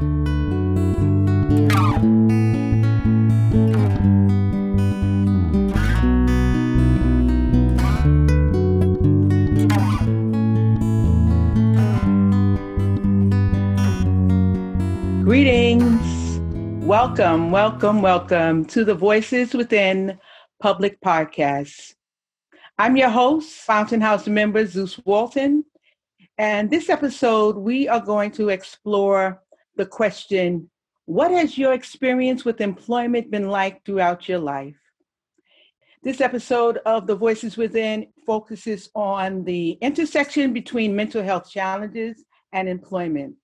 Greetings. Welcome, welcome, welcome to the Voices Within Public Podcast. I'm your host, Fountain House member Zeus Walton. And this episode, we are going to explore the question What has your experience with employment been like throughout your life? This episode of The Voices Within focuses on the intersection between mental health challenges and employment.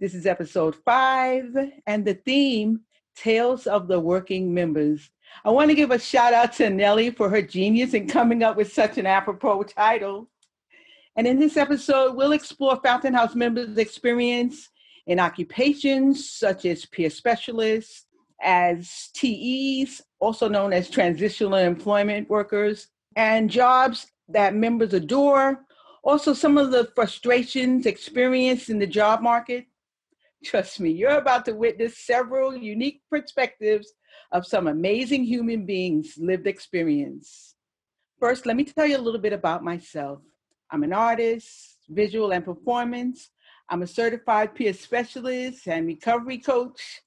This is episode five, and the theme Tales of the Working Members. I want to give a shout out to Nellie for her genius in coming up with such an apropos title. And in this episode, we'll explore Fountain House members' experience in occupations such as peer specialists, as TEs, also known as transitional employment workers, and jobs that members adore. Also, some of the frustrations experienced in the job market. Trust me, you're about to witness several unique perspectives of some amazing human beings' lived experience. First, let me tell you a little bit about myself. I'm an artist, visual and performance. I'm a certified peer specialist and recovery coach.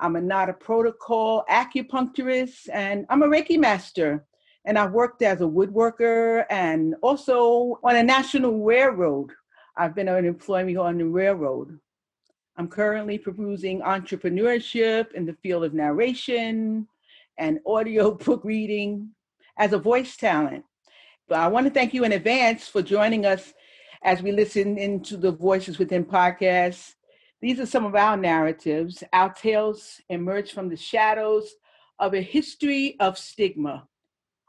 I'm a NADA protocol acupuncturist, and I'm a Reiki master. And I've worked as a woodworker and also on a national railroad. I've been an employee on the railroad. I'm currently perusing entrepreneurship in the field of narration and audio book reading as a voice talent. But I want to thank you in advance for joining us as we listen into the Voices Within podcasts. These are some of our narratives. Our tales emerge from the shadows of a history of stigma.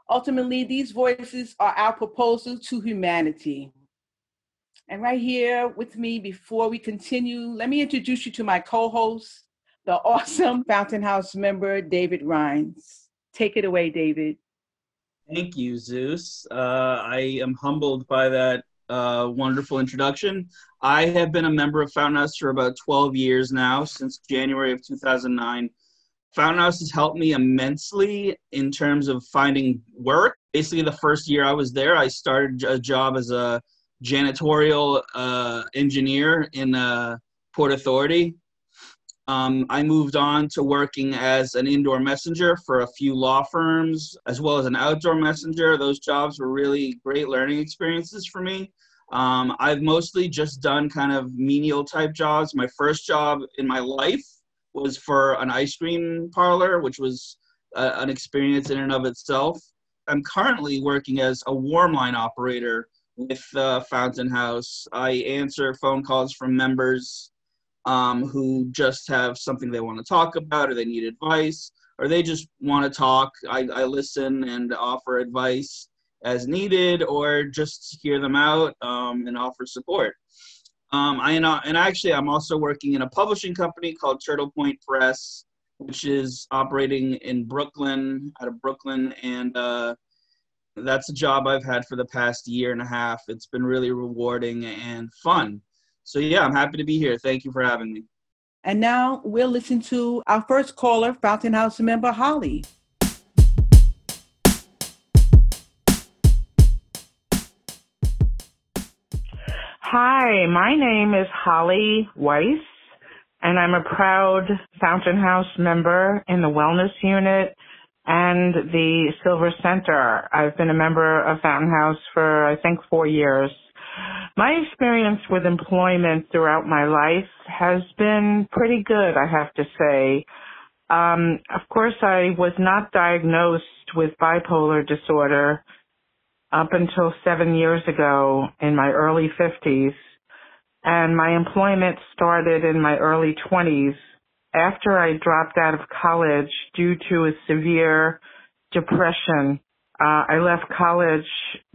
Ultimately, these voices are our proposal to humanity. And right here with me, before we continue, let me introduce you to my co host, the awesome Fountain House member, David Reines. Take it away, David. Thank you, Zeus. Uh, I am humbled by that uh, wonderful introduction. I have been a member of Fountain House for about 12 years now, since January of 2009. Fountain House has helped me immensely in terms of finding work. Basically, the first year I was there, I started a job as a janitorial uh, engineer in a Port Authority. Um, I moved on to working as an indoor messenger for a few law firms, as well as an outdoor messenger. Those jobs were really great learning experiences for me. Um, I've mostly just done kind of menial type jobs. My first job in my life was for an ice cream parlor, which was uh, an experience in and of itself. I'm currently working as a warm line operator with uh, Fountain House. I answer phone calls from members um, who just have something they want to talk about or they need advice or they just want to talk. I, I listen and offer advice as needed or just hear them out um, and offer support. Um, I and actually I'm also working in a publishing company called Turtle Point Press, which is operating in Brooklyn, out of Brooklyn, and uh, that's a job I've had for the past year and a half. It's been really rewarding and fun. So, yeah, I'm happy to be here. Thank you for having me. And now we'll listen to our first caller, Fountain House member Holly. Hi, my name is Holly Weiss, and I'm a proud Fountain House member in the Wellness Unit and the Silver Center. I've been a member of Fountain House for, I think, four years. My experience with employment throughout my life has been pretty good, I have to say. Um, of course, I was not diagnosed with bipolar disorder up until seven years ago in my early 50s, and my employment started in my early 20s after I dropped out of college due to a severe depression. Uh, I left college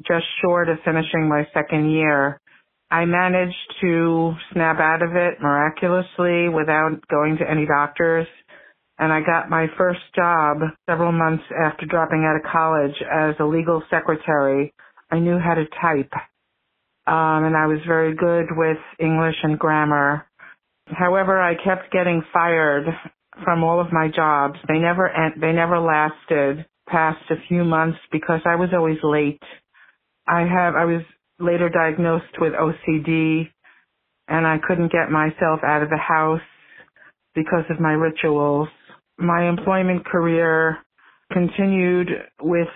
just short of finishing my second year I managed to snap out of it miraculously without going to any doctors. And I got my first job several months after dropping out of college as a legal secretary. I knew how to type. Um, and I was very good with English and grammar. However, I kept getting fired from all of my jobs. They never they never lasted past a few months because I was always late. I have I was later diagnosed with OCD and I couldn't get myself out of the house because of my rituals. My employment career continued with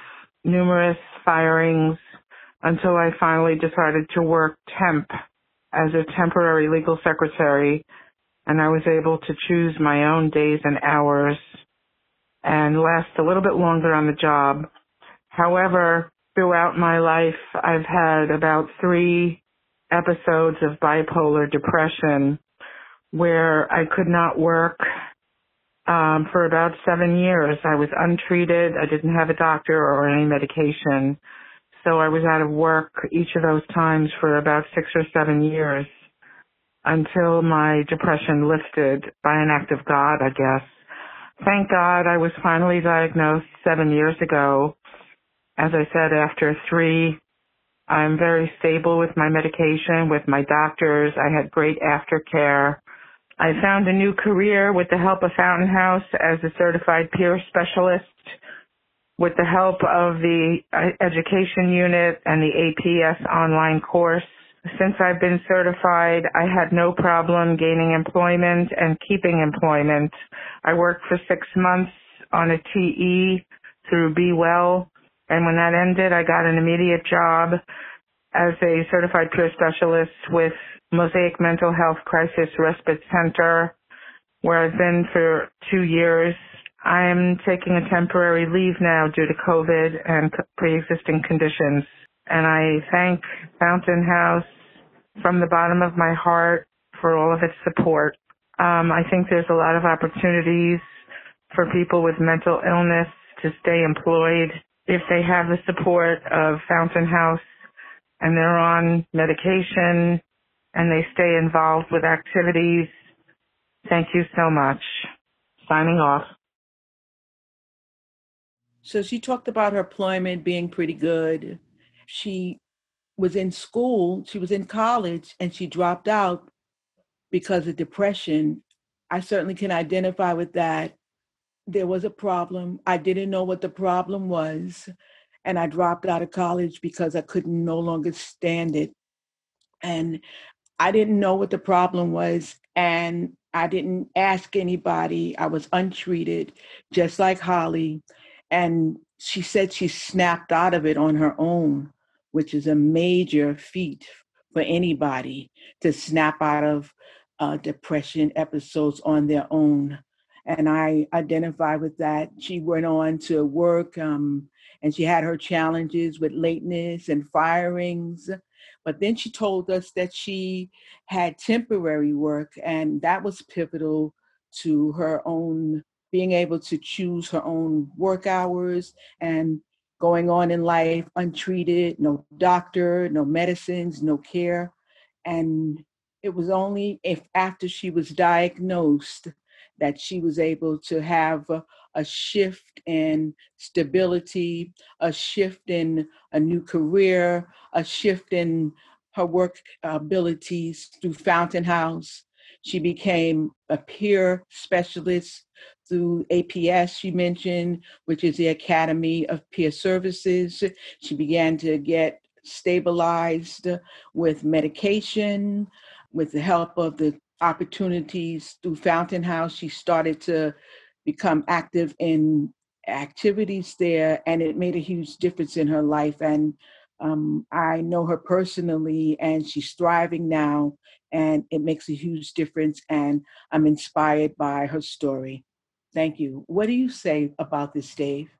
numerous firings until I finally decided to work temp as a temporary legal secretary and I was able to choose my own days and hours and last a little bit longer on the job. However, throughout my life, I've had about three episodes of bipolar depression where I could not work um, for about seven years. I was untreated. I didn't have a doctor or any medication. So I was out of work each of those times for about six or seven years until my depression lifted by an act of God, I guess. Thank God I was finally diagnosed seven years ago. As I said, after three, I'm very stable with my medication, with my doctors. I had great aftercare. I found a new career with the help of Fountain House as a certified peer specialist with the help of the uh, education unit and the APS online course. Since I've been certified, I had no problem gaining employment and keeping employment. I worked for six months on a TE through Be Well, and when that ended, I got an immediate job as a certified peer specialist with Mosaic Mental Health Crisis Respite Center, where I've been for two years. I'm taking a temporary leave now due to COVID and pre-existing conditions. And I thank Fountain House from the bottom of my heart for all of its support. Um, I think there's a lot of opportunities for people with mental illness to stay employed if they have the support of Fountain House and they're on medication and they stay involved with activities. Thank you so much. Signing off. So she talked about her employment being pretty good. She was in school, she was in college, and she dropped out because of depression. I certainly can identify with that. There was a problem. I didn't know what the problem was and I dropped out of college because I couldn't no longer stand it. And I didn't know what the problem was, and I didn't ask anybody. I was untreated, just like Holly. And she said she snapped out of it on her own, which is a major feat for anybody to snap out of uh, depression episodes on their own. And I identify with that. She went on to work um, and she had her challenges with lateness and firings. But then she told us that she had temporary work, and that was pivotal to her own being able to choose her own work hours and going on in life untreated, no doctor, no medicines, no care. And it was only if after she was diagnosed that she was able to have a, a shift in stability, a shift in a new career, a shift in her work abilities through Fountain House. She became a peer specialist through APS, she mentioned, which is the Academy of Peer Services. She began to get stabilized with medication, with the help of the opportunities through Fountain House. She started to become active in activities there, and it made a huge difference in her life. And um, I know her personally, and she's thriving now, and it makes a huge difference. And I'm inspired by her story. Thank you. What do you say about this, Dave?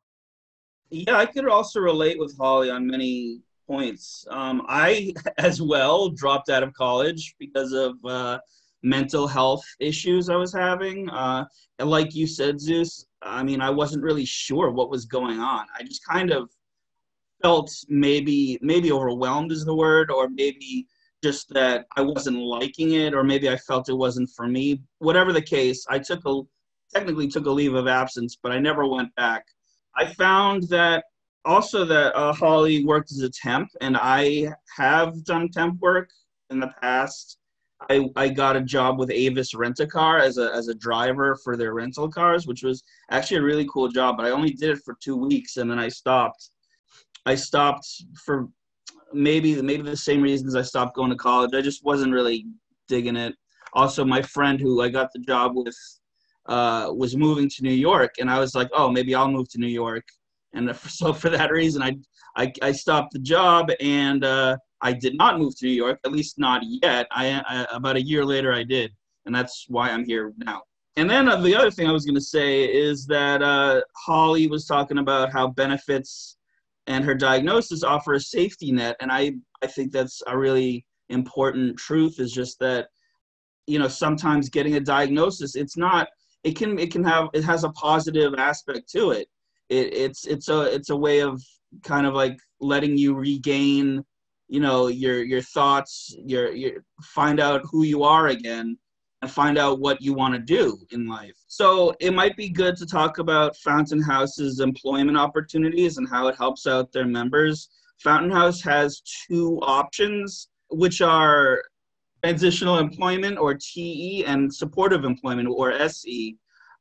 Yeah, I could also relate with Holly on many points. Um, I, as well, dropped out of college because of uh, mental health issues I was having. Uh, and like you said, Zeus, I mean, I wasn't really sure what was going on. I just kind of felt maybe maybe overwhelmed is the word, or maybe just that I wasn't liking it, or maybe I felt it wasn't for me. Whatever the case, I took a technically took a leave of absence, but I never went back. I found that also that uh, Holly worked as a temp, and I have done temp work in the past I, I got a job with Avis Rent a Car as a as a driver for their rental cars, which was actually a really cool job. But I only did it for two weeks, and then I stopped. I stopped for maybe maybe the same reasons I stopped going to college. I just wasn't really digging it. Also, my friend who I got the job with uh, was moving to New York, and I was like, oh, maybe I'll move to New York. And so for that reason, I I, I stopped the job, and uh, I did not move to New York, at least not yet. I, I about a year later, I did, and that's why I'm here now. And then uh, the other thing I was going to say is that uh, Holly was talking about how benefits and her diagnosis offer a safety net, and I I think that's a really important truth. Is just that you know sometimes getting a diagnosis, it's not it can it can have it has a positive aspect to it. it it's it's a it's a way of kind of like letting you regain you know your your thoughts your your find out who you are again and find out what you want to do in life so it might be good to talk about fountain house's employment opportunities and how it helps out their members fountain house has two options which are transitional employment or te and supportive employment or se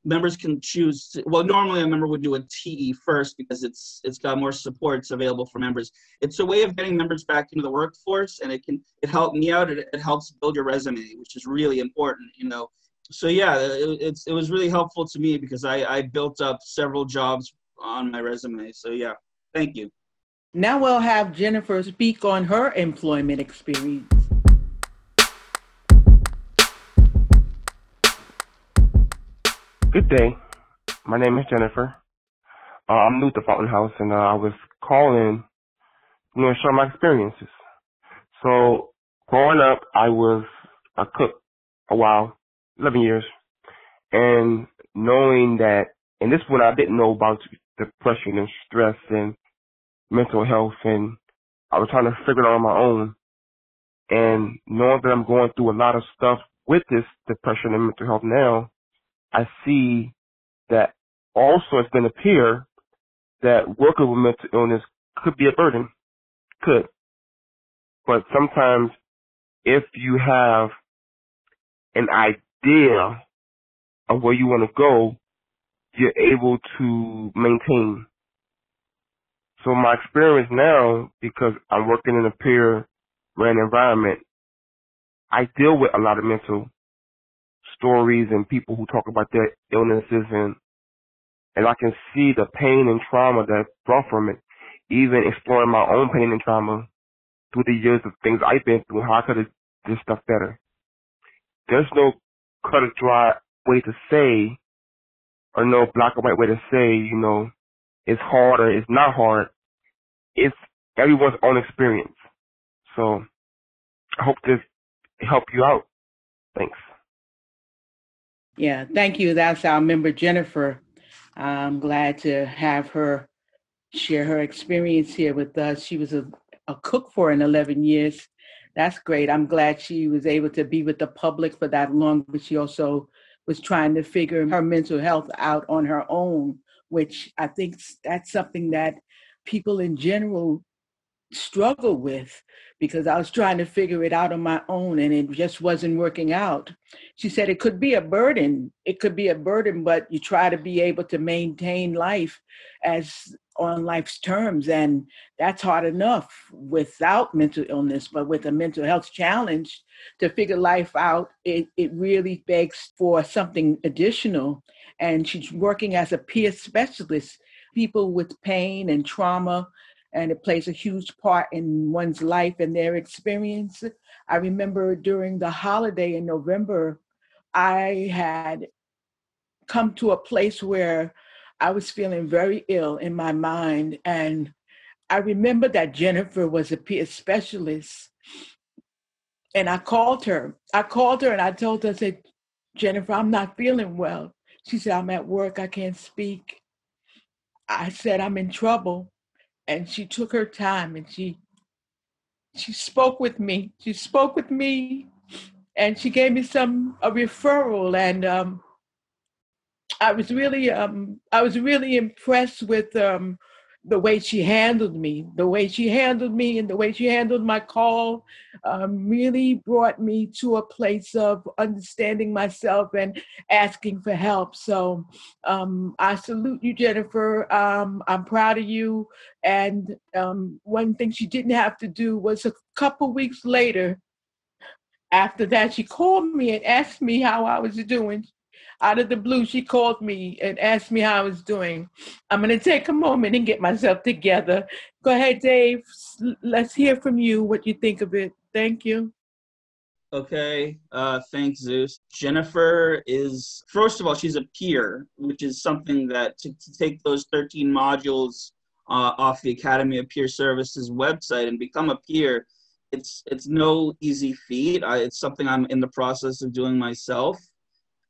members can choose to, well normally a member would do a te first because it's it's got more supports available for members. It's a way of getting members back into the workforce and it can it helped me out. It, it helps build your resume which is really important you know. So yeah it, it's it was really helpful to me because i i built up several jobs on my resume. So yeah thank you. Now we'll have jennifer speak on her employment experience Good day. My name is Jennifer. Uh, I'm new to Fountain House, and uh, I was calling, you know, to share my experiences. So, growing up, I was a cook a while, 11 years, and knowing that, and this is when I didn't know about depression and stress and mental health, and I was trying to figure it out on my own. And knowing that I'm going through a lot of stuff with this depression and mental health now, I see that also it's going to appear that working with mental illness could be a burden. Could. But sometimes if you have an idea of where you want to go, you're able to maintain. So my experience now, because I'm working in a peer ran environment, I deal with a lot of mental stories and people who talk about their illnesses and and I can see the pain and trauma that brought from it. Even exploring my own pain and trauma through the years of things I've been through, how I could have did stuff better. There's no cut and dry way to say, or no black or white way to say, you know, it's hard or it's not hard. It's everyone's own experience. So I hope this helped you out. Thanks. Yeah, thank you. That's our member, Jennifer. I'm glad to have her share her experience here with us. She was a, a cook for an 11 years. That's great. I'm glad she was able to be with the public for that long, but she also was trying to figure her mental health out on her own, which I think that's something that people in general struggle with because I was trying to figure it out on my own and it just wasn't working out. She said it could be a burden. It could be a burden, but you try to be able to maintain life as on life's terms. And that's hard enough without mental illness, but with a mental health challenge to figure life out, it, it really begs for something additional. And she's working as a peer specialist, people with pain and trauma and it plays a huge part in one's life and their experience. I remember during the holiday in November, I had come to a place where I was feeling very ill in my mind. And I remember that Jennifer was a peer specialist. And I called her. I called her and I told her, I said, Jennifer, I'm not feeling well. She said, I'm at work. I can't speak. I said, I'm in trouble and she took her time and she she spoke with me. She spoke with me and she gave me some a referral and um, I was really um, I was really impressed with um, the way she handled me, the way she handled me, and the way she handled my call um, really brought me to a place of understanding myself and asking for help. So um, I salute you, Jennifer. Um, I'm proud of you. And um, one thing she didn't have to do was a couple weeks later, after that, she called me and asked me how I was doing out of the blue, she called me and asked me how I was doing. I'm going to take a moment and get myself together. Go ahead, Dave. Let's hear from you what you think of it. Thank you. Okay, uh, thanks, Zeus. Jennifer is, first of all, she's a peer, which is something that to, to take those 13 modules uh, off the Academy of Peer Services website and become a peer, it's it's no easy feat. I, it's something I'm in the process of doing myself.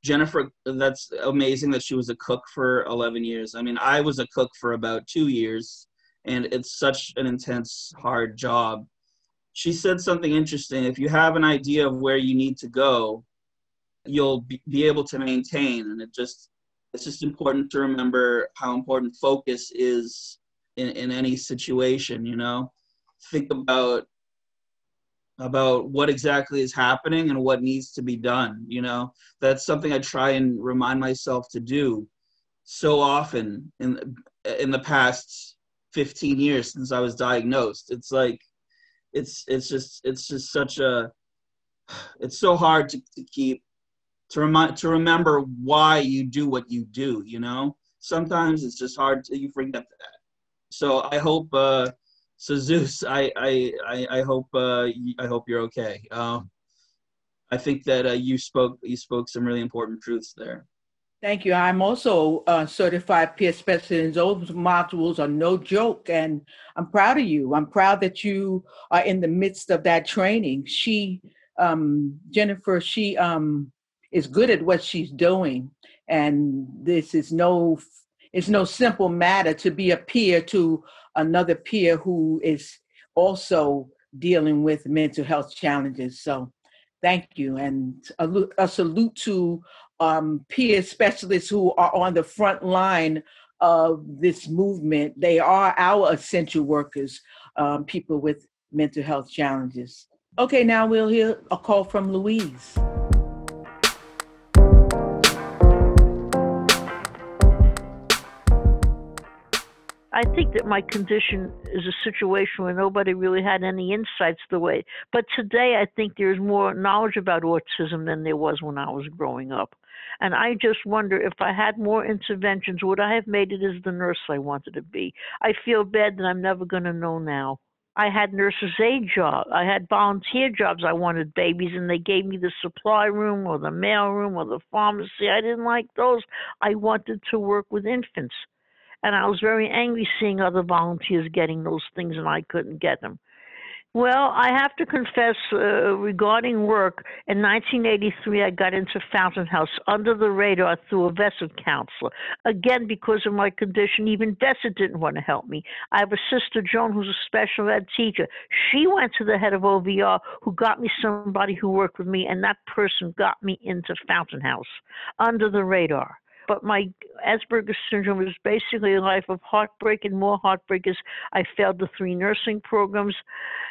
Jennifer, that's amazing that she was a cook for 11 years. I mean, I was a cook for about two years, and it's such an intense, hard job. She said something interesting. If you have an idea of where you need to go, you'll be able to maintain. And it just, it's just important to remember how important focus is in, in any situation, you know? Think about about what exactly is happening and what needs to be done you know? That's something i try and remind myself to do so often in in the past 15 years since i was diagnosed. It's like it's it's just it's just such a it's so hard to, to keep to remind to remember why you do what you do you know? Sometimes it's just hard to you forget that. So i hope uh so Zeus, I I I, hope uh, I hope you're okay. Um, I think that uh, you spoke you spoke some really important truths there. Thank you. I'm also a certified peer specialist. Those modules are no joke, and I'm proud of you. I'm proud that you are in the midst of that training. She, um, Jennifer, she um, is good at what she's doing, and this is no, it's no simple matter to be a peer to another peer who is also dealing with mental health challenges. So thank you. And a, a salute to um, peer specialists who are on the front line of this movement. They are our essential workers, um, people with mental health challenges. Okay, now we'll hear a call from Louise. I think that my condition is a situation where nobody really had any insights the way. But today, I think there's more knowledge about autism than there was when I was growing up. And I just wonder if I had more interventions, would I have made it as the nurse I wanted to be? I feel bad that I'm never going to know now. I had nurses' aid jobs. I had volunteer jobs. I wanted babies, and they gave me the supply room or the mail room or the pharmacy. I didn't like those. I wanted to work with infants and I was very angry seeing other volunteers getting those things and I couldn't get them. Well, I have to confess, uh, regarding work, in 1983, I got into Fountain House under the radar through a VESA counselor. Again, because of my condition, even VESA didn't want to help me. I have a sister, Joan, who's a special ed teacher. She went to the head of OVR, who got me somebody who worked with me, and that person got me into Fountain House under the radar. But my Asperger's syndrome was basically a life of heartbreak and more heartbreak as I failed the three nursing programs.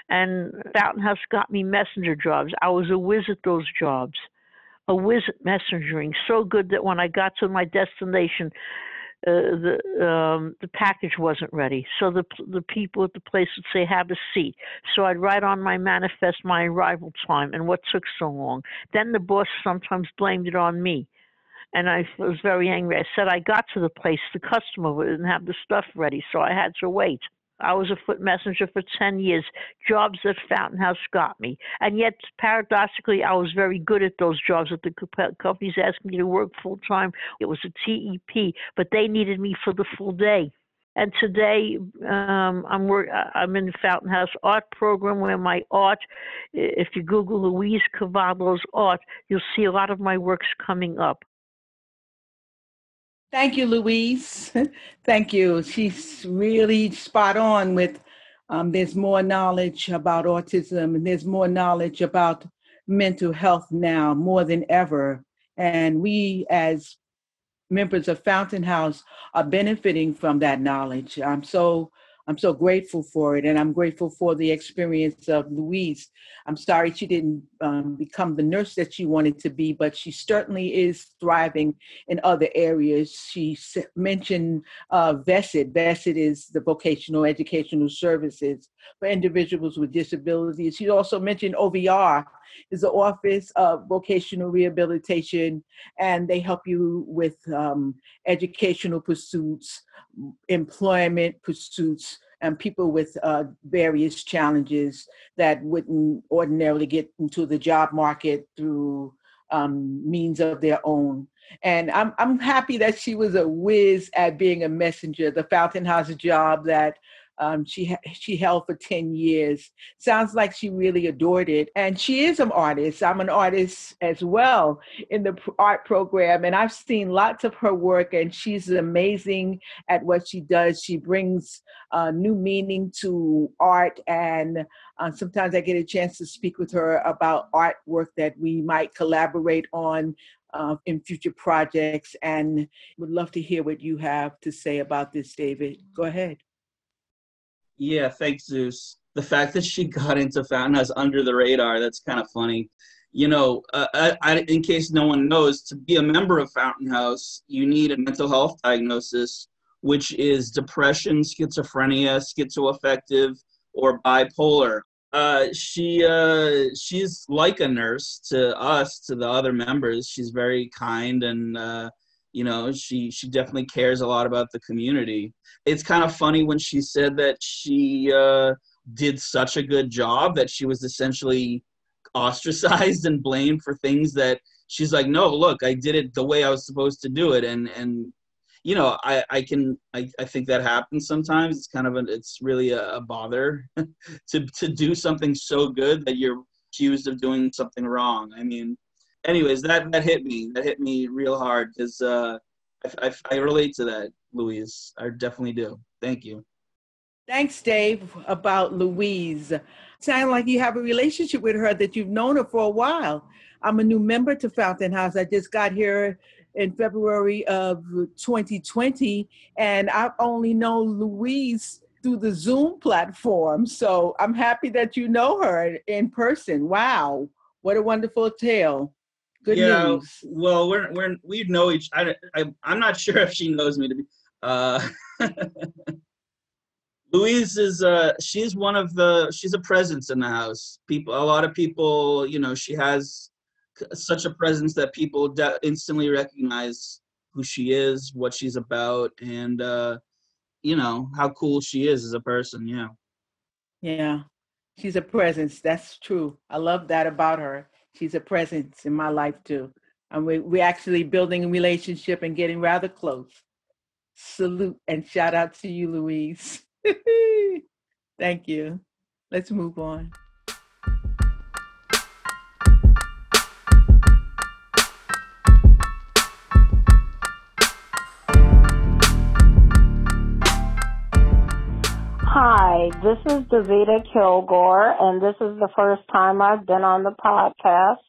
And Fountain House got me messenger jobs. I was a whiz at those jobs, a whiz at messengering. So good that when I got to my destination, uh, the um, the package wasn't ready. So the the people at the place would say, "Have a seat." So I'd write on my manifest my arrival time and what took so long. Then the boss sometimes blamed it on me and I was very angry. I said I got to the place, the customer didn't have the stuff ready, so I had to wait. I was a foot messenger for 10 years, jobs at Fountain House got me. And yet, paradoxically, I was very good at those jobs that the companies asked me to work full time. It was a TEP, but they needed me for the full day. And today, um, I'm work, I'm in the Fountain House art program where my art, if you Google Louise Cavallo's art, you'll see a lot of my works coming up. Thank you, Louise. Thank you. She's really spot on with um, there's more knowledge about autism and there's more knowledge about mental health now more than ever. And we, as members of Fountain House are benefiting from that knowledge. I'm so I'm so grateful for it, and I'm grateful for the experience of Louise. I'm sorry she didn't um, become the nurse that she wanted to be, but she certainly is thriving in other areas. She mentioned uh, VESID. VESID is the Vocational Educational Services for Individuals with Disabilities. She also mentioned OVR, is the Office of Vocational Rehabilitation, and they help you with um, educational pursuits, employment pursuits, and people with uh, various challenges that wouldn't ordinarily get into the job market through um, means of their own. And I'm I'm happy that she was a whiz at being a messenger. The Fountain House job that um, she she held for 10 years. Sounds like she really adored it. And she is an artist. I'm an artist as well in the art program. And I've seen lots of her work, and she's amazing at what she does. She brings uh, new meaning to art. And uh, sometimes I get a chance to speak with her about artwork that we might collaborate on uh, in future projects and would love to hear what you have to say about this, David. Go ahead. Yeah, thanks, Zeus. The fact that she got into Fountain House under the radar, that's kind of funny. You know, uh, I, I, in case no one knows, to be a member of Fountain House, you need a mental health diagnosis, which is depression, schizophrenia, schizoaffective, or bipolar. Uh, she uh, she's like a nurse to us, to the other members. She's very kind and uh, you know she she definitely cares a lot about the community. It's kind of funny when she said that she uh, did such a good job that she was essentially ostracized and blamed for things that she's like no look i did it the way i was supposed to do it. And and you know i i can i, I think that happens sometimes. It's kind of a it's really a, a bother to to do something so good that you're accused of doing something wrong. I mean anyways, that that hit me. That hit me real hard because uh, I, I, I relate to that, Louise. I definitely do. Thank you. Thanks, Dave. About Louise, sound like you have a relationship with her that you've known her for a while. I'm a new member to Fountain House. I just got here in February of 2020, and I've only known Louise through the Zoom platform. So I'm happy that you know her in person. Wow, what a wonderful tale. Good yeah, news. Well, we're we're we know each. I, I I'm not sure if she knows me to be. Uh, Louise is uh she's one of the she's a presence in the house. People, a lot of people, you know, she has such a presence that people de- instantly recognize who she is, what she's about, and uh, you know how cool she is as a person. Yeah. Yeah, she's a presence. That's true. I love that about her she's a presence in my life too. And we, we're actually building a relationship and getting rather close. Salute and shout out to you, Louise. Thank you. Let's move on. This is Davita Kilgore, and this is the first time I've been on the podcast,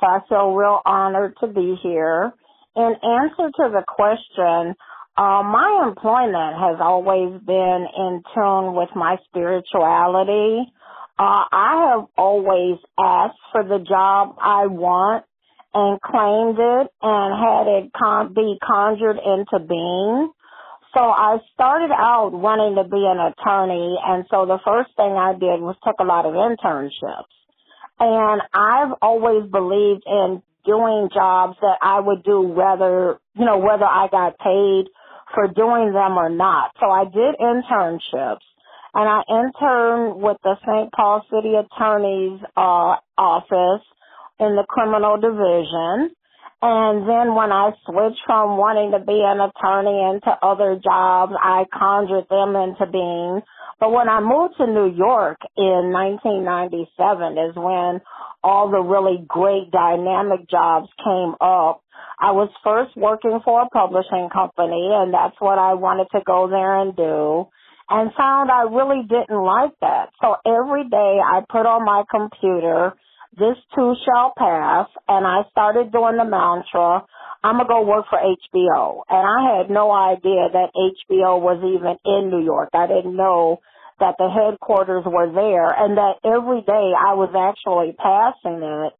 so I feel real honored to be here. In answer to the question, uh, my employment has always been in tune with my spirituality. Uh, I have always asked for the job I want and claimed it and had it con- be conjured into being. So I started out wanting to be an attorney, and so the first thing I did was took a lot of internships. And I've always believed in doing jobs that I would do whether, you know, whether I got paid for doing them or not. So I did internships and I interned with the St. Paul City Attorney's uh, office in the criminal division. And then when I switched from wanting to be an attorney into other jobs, I conjured them into being. But when I moved to New York in 1997 is when all the really great dynamic jobs came up. I was first working for a publishing company and that's what I wanted to go there and do and found I really didn't like that. So every day I put on my computer this too shall pass. And I started doing the mantra, I'm gonna go work for HBO. And I had no idea that HBO was even in New York. I didn't know that the headquarters were there and that every day I was actually passing it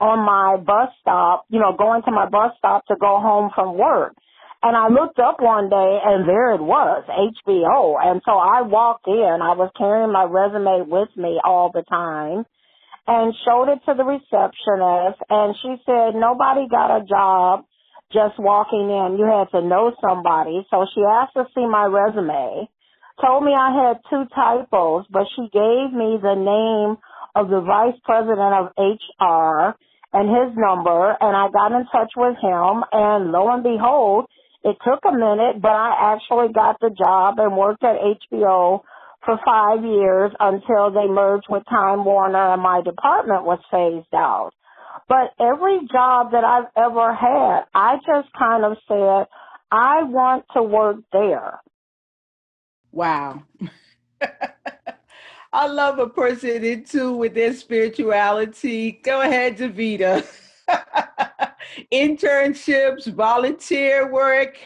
on my bus stop, you know, going to my bus stop to go home from work. And I looked up one day and there it was, HBO. And so I walked in, I was carrying my resume with me all the time and showed it to the receptionist and she said nobody got a job just walking in. You had to know somebody. So she asked to see my resume, told me I had two typos, but she gave me the name of the vice president of HR and his number and I got in touch with him and lo and behold, it took a minute, but I actually got the job and worked at HBO for five years until they merged with Time Warner and my department was phased out. But every job that I've ever had, I just kind of said, I want to work there. Wow. I love a person in tune with their spirituality. Go ahead, Davita. internships, volunteer work,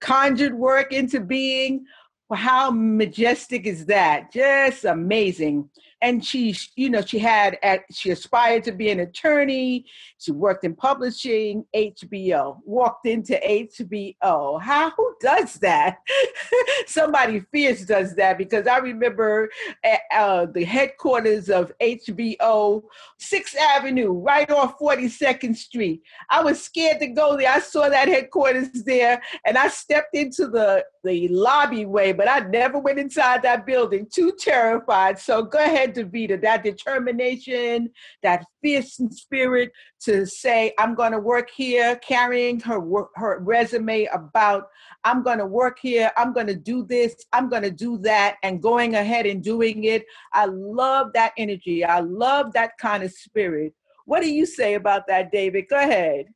conjured work into being. How majestic is that? Just amazing. And she you know she had at she aspired to be an attorney. She worked in publishing hbo walked into hbo how who does that? Somebody fierce does that because i remember at, uh, the headquarters of hbo sixth avenue right off 42nd street. I was scared to go there. I saw that headquarters there and i stepped into the the lobby way but i never went inside that building too terrified so go ahead Davita, that determination, that fierce spirit to say, I'm going to work here, carrying her her resume about, I'm going to work here, I'm going to do this, I'm going to do that, and going ahead and doing it. I love that energy. I love that kind of spirit. What do you say about that, David? Go ahead.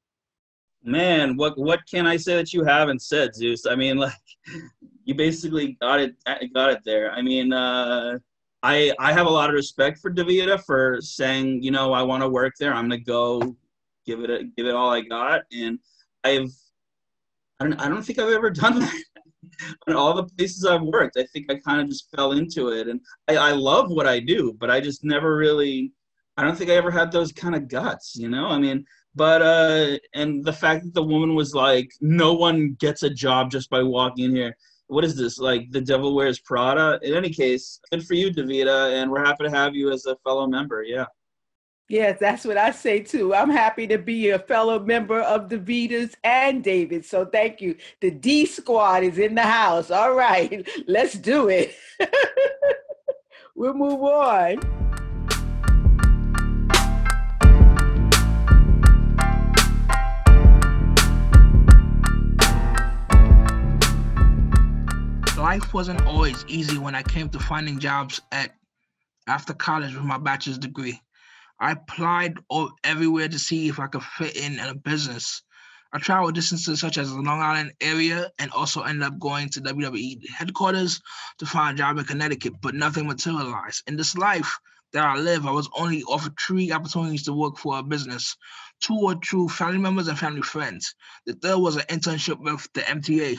Man, what what can I say that you haven't said, Zeus? I mean, like you basically got it got it there. I mean, uh, I I have a lot of respect for Davita for saying, you know, I want to work there. I'm gonna go give it a, give it all I got, and I've I don't I don't think I've ever done that. in all the places I've worked, I think I kind of just fell into it, and I, I love what I do, but I just never really. I don't think I ever had those kind of guts, you know. I mean, but uh, and the fact that the woman was like, no one gets a job just by walking in here what is this like the devil wears prada in any case good for you davita and we're happy to have you as a fellow member yeah Yes, that's what I say too. I'm happy to be a fellow member of the Vitas and David. So thank you. The D squad is in the house. All right, let's do it. we'll move on. Life wasn't always easy when I came to finding jobs at after college with my bachelor's degree. I applied everywhere to see if I could fit in in a business. I traveled distances such as the Long Island area and also ended up going to WWE headquarters to find a job in Connecticut, but nothing materialized. In this life that I live, I was only offered three opportunities to work for a business. Two were through family members and family friends. The third was an internship with the MTA.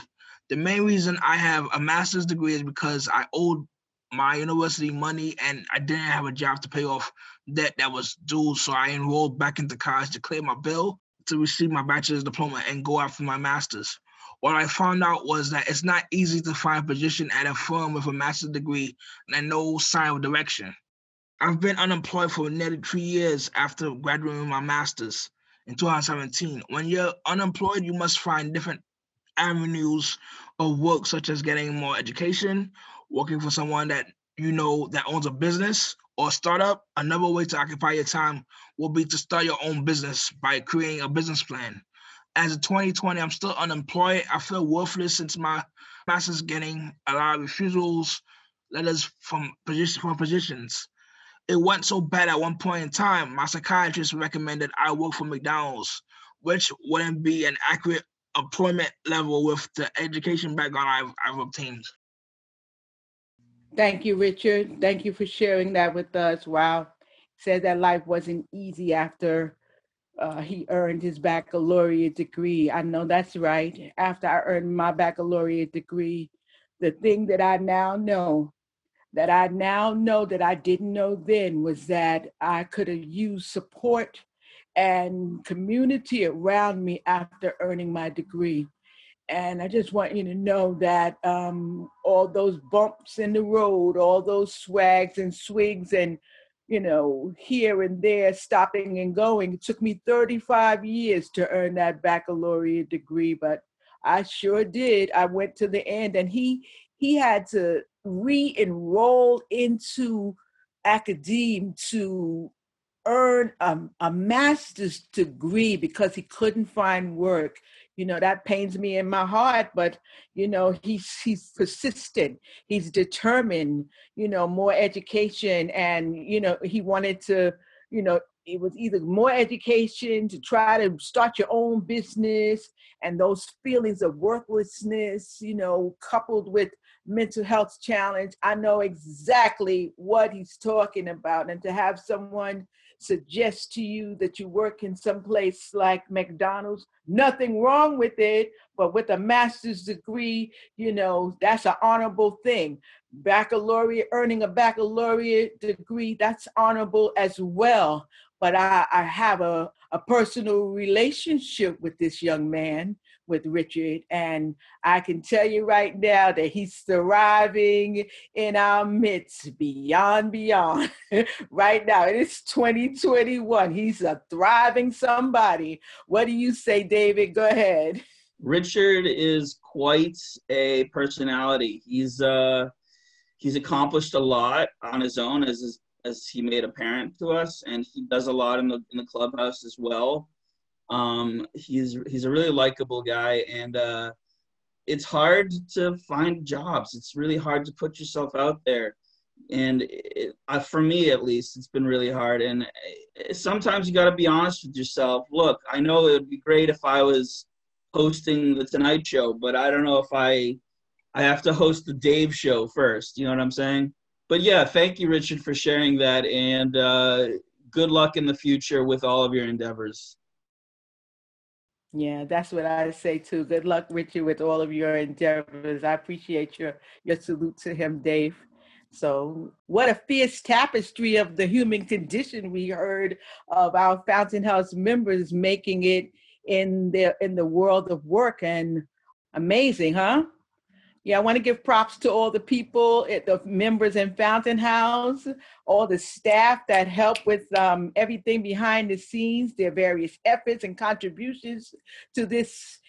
The main reason I have a master's degree is because I owed my university money and I didn't have a job to pay off debt that was due. So I enrolled back into college to clear my bill to receive my bachelor's diploma and go after my master's. What I found out was that it's not easy to find a position at a firm with a master's degree and no sign of direction. I've been unemployed for nearly three years after graduating my master's in 2017. When you're unemployed, you must find different avenues of work, such as getting more education, working for someone that you know that owns a business or startup. Another way to occupy your time will be to start your own business by creating a business plan. As of 2020, I'm still unemployed. I feel worthless since my master's getting a lot of refusals, letters from from positions. It went so bad at one point in time, my psychiatrist recommended I work for McDonald's, which wouldn't be an accurate employment level with the education background I've, I've obtained. Thank you, Richard. Thank you for sharing that with us. Wow. Said that life wasn't easy after uh, he earned his baccalaureate degree. I know that's right. After I earned my baccalaureate degree, the thing that I now know, that I now know that I didn't know then, was that I could have used support and community around me after earning my degree. And I just want you to know that um, all those bumps in the road, all those swags and swigs and you know, here and there, stopping and going. It took me 35 years to earn that baccalaureate degree, but I sure did. I went to the end, and he he had to re-enroll into academe to earn a, a master's degree because he couldn't find work. You know that pains me in my heart but you know he's he's persistent. He's determined you know more education and you know he wanted to you know it was either more education to try to start your own business and those feelings of worthlessness you know coupled with mental health challenge. I know exactly what he's talking about and to have someone suggest to you that you work in some place like McDonald's. Nothing wrong with it, but with a master's degree, you know, that's an honorable thing. Baccalaureate, earning a baccalaureate degree, that's honorable as well. But I, I have a, a personal relationship with this young man with Richard. And I can tell you right now that he's thriving in our midst, beyond, beyond. right now, it is 2021. He's a thriving somebody. What do you say, David? Go ahead. Richard is quite a personality. He's uh he's accomplished a lot on his own as as he made apparent to us and he does a lot in the in the clubhouse as well um, he's he's a really likable guy, and uh, it's hard to find jobs. It's really hard to put yourself out there, and it, uh, for me at least, it's been really hard. And uh, sometimes you got to be honest with yourself. Look, I know it would be great if I was hosting the Tonight Show, but I don't know if I I have to host the Dave Show first. You know what I'm saying? But yeah, thank you, Richard, for sharing that, and uh, good luck in the future with all of your endeavors. Yeah, that's what I say too. Good luck, Richard, with all of your endeavors. I appreciate your your salute to him, Dave. So, what a fierce tapestry of the human condition we heard of our Fountain House members making it in the in the world of work, and amazing, huh? Yeah, I want to give props to all the people, the members in Fountain House, all the staff that help with um, everything behind the scenes, their various efforts and contributions to this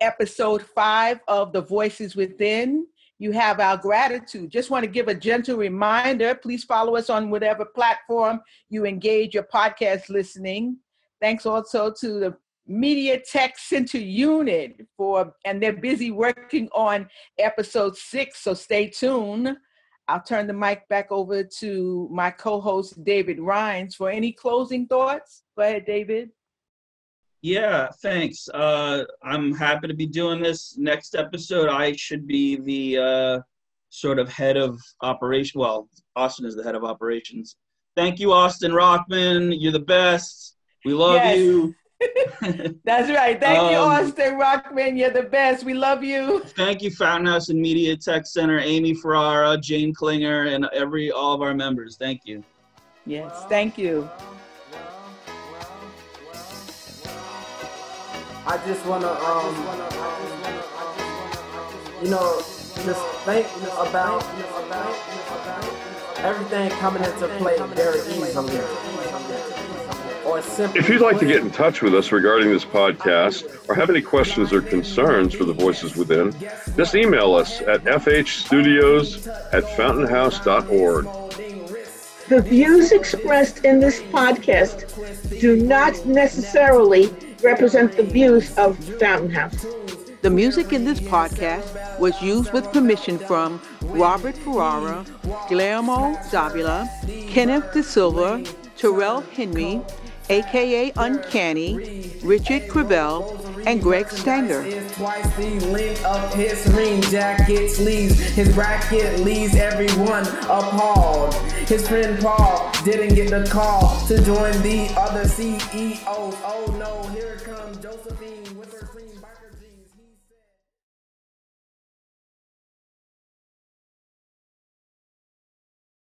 episode five of The Voices Within. You have our gratitude. Just want to give a gentle reminder please follow us on whatever platform you engage your podcast listening. Thanks also to the Media Tech Center unit for, and they're busy working on episode six, so stay tuned. I'll turn the mic back over to my co host, David Reines, for any closing thoughts. Go ahead, David. Yeah, thanks. Uh, I'm happy to be doing this. Next episode, I should be the uh, sort of head of operation. Well, Austin is the head of operations. Thank you, Austin Rockman. You're the best. We love yes. you. That's right. Thank um, you, Austin Rockman. You're the best. We love you. Thank you, Fountain House and Media Tech Center, Amy Ferrara, Jane Klinger, and every all of our members. Thank you. Yes, thank you. I just wanna, um, you know, just think about everything coming into play very easily if you'd like to get in touch with us regarding this podcast or have any questions or concerns for the Voices Within, just email us at fhstudios at fountainhouse.org. The views expressed in this podcast do not necessarily represent the views of Fountain House. The music in this podcast was used with permission from Robert Ferrara, Guillermo Dávila, Kenneth D'Silva, Terrell Henry, aka Uncanny, Richard Crevelle, and Greg Stanger. Twice he linked up his jacket sleeves. His racket leaves everyone appalled. His friend Paul didn't get the call to join the other CEOs. Oh no, here comes Josephine.